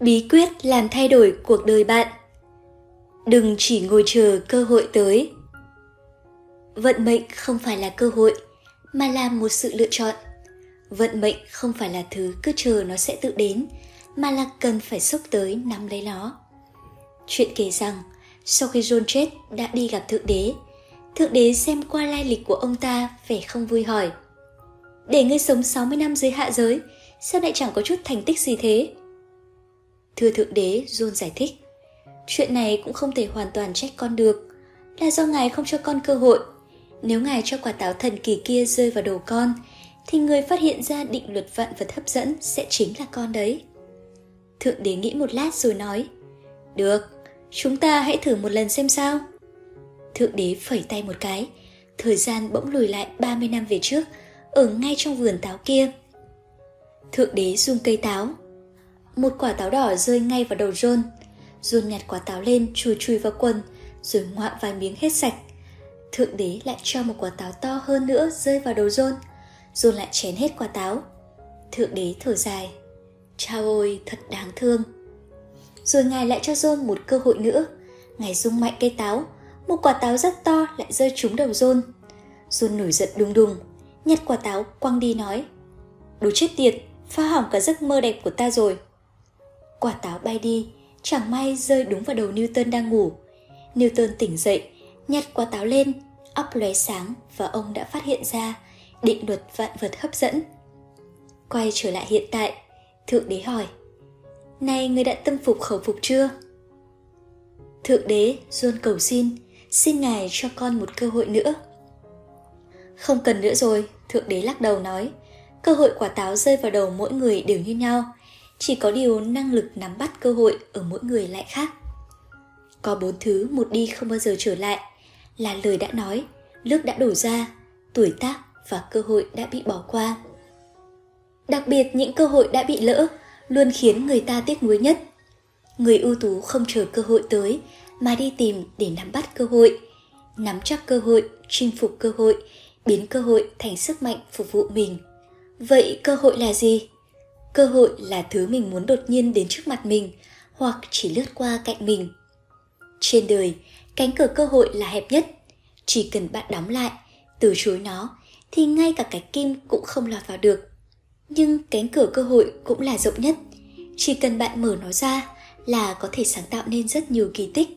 bí quyết làm thay đổi cuộc đời bạn. Đừng chỉ ngồi chờ cơ hội tới. Vận mệnh không phải là cơ hội, mà là một sự lựa chọn. Vận mệnh không phải là thứ cứ chờ nó sẽ tự đến, mà là cần phải sốc tới nắm lấy nó. Chuyện kể rằng, sau khi john chết đã đi gặp thượng đế. Thượng đế xem qua lai lịch của ông ta, vẻ không vui hỏi. Để ngươi sống 60 năm dưới hạ giới, sao lại chẳng có chút thành tích gì thế? Thưa thượng đế john giải thích. Chuyện này cũng không thể hoàn toàn trách con được, là do ngài không cho con cơ hội. Nếu ngài cho quả táo thần kỳ kia rơi vào đầu con, thì người phát hiện ra định luật vạn vật hấp dẫn sẽ chính là con đấy. Thượng đế nghĩ một lát rồi nói, được, chúng ta hãy thử một lần xem sao. Thượng đế phẩy tay một cái, thời gian bỗng lùi lại 30 năm về trước, ở ngay trong vườn táo kia. Thượng đế dùng cây táo một quả táo đỏ rơi ngay vào đầu John. John nhặt quả táo lên chùi chùi vào quần, rồi ngoạ vài miếng hết sạch. Thượng đế lại cho một quả táo to hơn nữa rơi vào đầu John. John lại chén hết quả táo. Thượng đế thở dài. Chao ôi, thật đáng thương. Rồi ngài lại cho John một cơ hội nữa. Ngài rung mạnh cây táo, một quả táo rất to lại rơi trúng đầu John. John nổi giận đùng đùng, nhặt quả táo quăng đi nói. Đồ chết tiệt, phá hỏng cả giấc mơ đẹp của ta rồi. Quả táo bay đi, chẳng may rơi đúng vào đầu Newton đang ngủ. Newton tỉnh dậy, nhặt quả táo lên, óc lóe sáng và ông đã phát hiện ra định luật vạn vật hấp dẫn. Quay trở lại hiện tại, Thượng Đế hỏi Này người đã tâm phục khẩu phục chưa? Thượng Đế John cầu xin Xin Ngài cho con một cơ hội nữa Không cần nữa rồi Thượng Đế lắc đầu nói Cơ hội quả táo rơi vào đầu mỗi người đều như nhau chỉ có điều năng lực nắm bắt cơ hội ở mỗi người lại khác. Có bốn thứ một đi không bao giờ trở lại là lời đã nói, nước đã đổ ra, tuổi tác và cơ hội đã bị bỏ qua. Đặc biệt những cơ hội đã bị lỡ luôn khiến người ta tiếc nuối nhất. Người ưu tú không chờ cơ hội tới mà đi tìm để nắm bắt cơ hội, nắm chắc cơ hội, chinh phục cơ hội, biến cơ hội thành sức mạnh phục vụ mình. Vậy cơ hội là gì? Cơ hội là thứ mình muốn đột nhiên đến trước mặt mình, hoặc chỉ lướt qua cạnh mình. Trên đời, cánh cửa cơ hội là hẹp nhất. Chỉ cần bạn đóng lại, từ chối nó, thì ngay cả cái kim cũng không lọt vào được. Nhưng cánh cửa cơ hội cũng là rộng nhất. Chỉ cần bạn mở nó ra là có thể sáng tạo nên rất nhiều kỳ tích.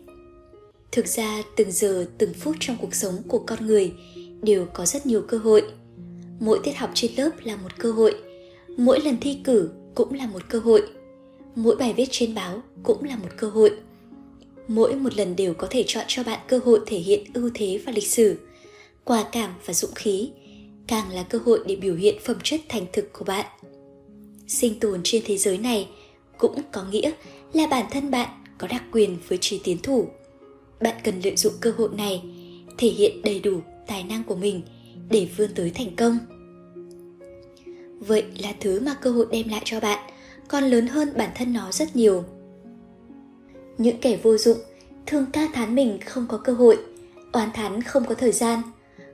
Thực ra, từng giờ, từng phút trong cuộc sống của con người đều có rất nhiều cơ hội. Mỗi tiết học trên lớp là một cơ hội mỗi lần thi cử cũng là một cơ hội. Mỗi bài viết trên báo cũng là một cơ hội. Mỗi một lần đều có thể chọn cho bạn cơ hội thể hiện ưu thế và lịch sử, quả cảm và dũng khí, càng là cơ hội để biểu hiện phẩm chất thành thực của bạn. Sinh tồn trên thế giới này cũng có nghĩa là bản thân bạn có đặc quyền với trí tiến thủ. Bạn cần lợi dụng cơ hội này, thể hiện đầy đủ tài năng của mình để vươn tới thành công vậy là thứ mà cơ hội đem lại cho bạn, còn lớn hơn bản thân nó rất nhiều. Những kẻ vô dụng thường ca thán mình không có cơ hội, oán thán không có thời gian,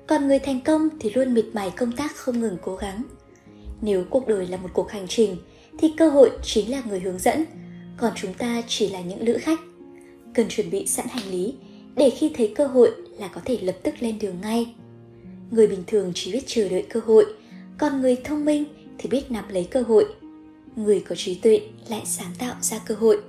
còn người thành công thì luôn miệt mài công tác không ngừng cố gắng. Nếu cuộc đời là một cuộc hành trình, thì cơ hội chính là người hướng dẫn, còn chúng ta chỉ là những lữ khách. Cần chuẩn bị sẵn hành lý để khi thấy cơ hội là có thể lập tức lên đường ngay. Người bình thường chỉ biết chờ đợi cơ hội, còn người thông minh thì biết nắm lấy cơ hội. Người có trí tuệ lại sáng tạo ra cơ hội.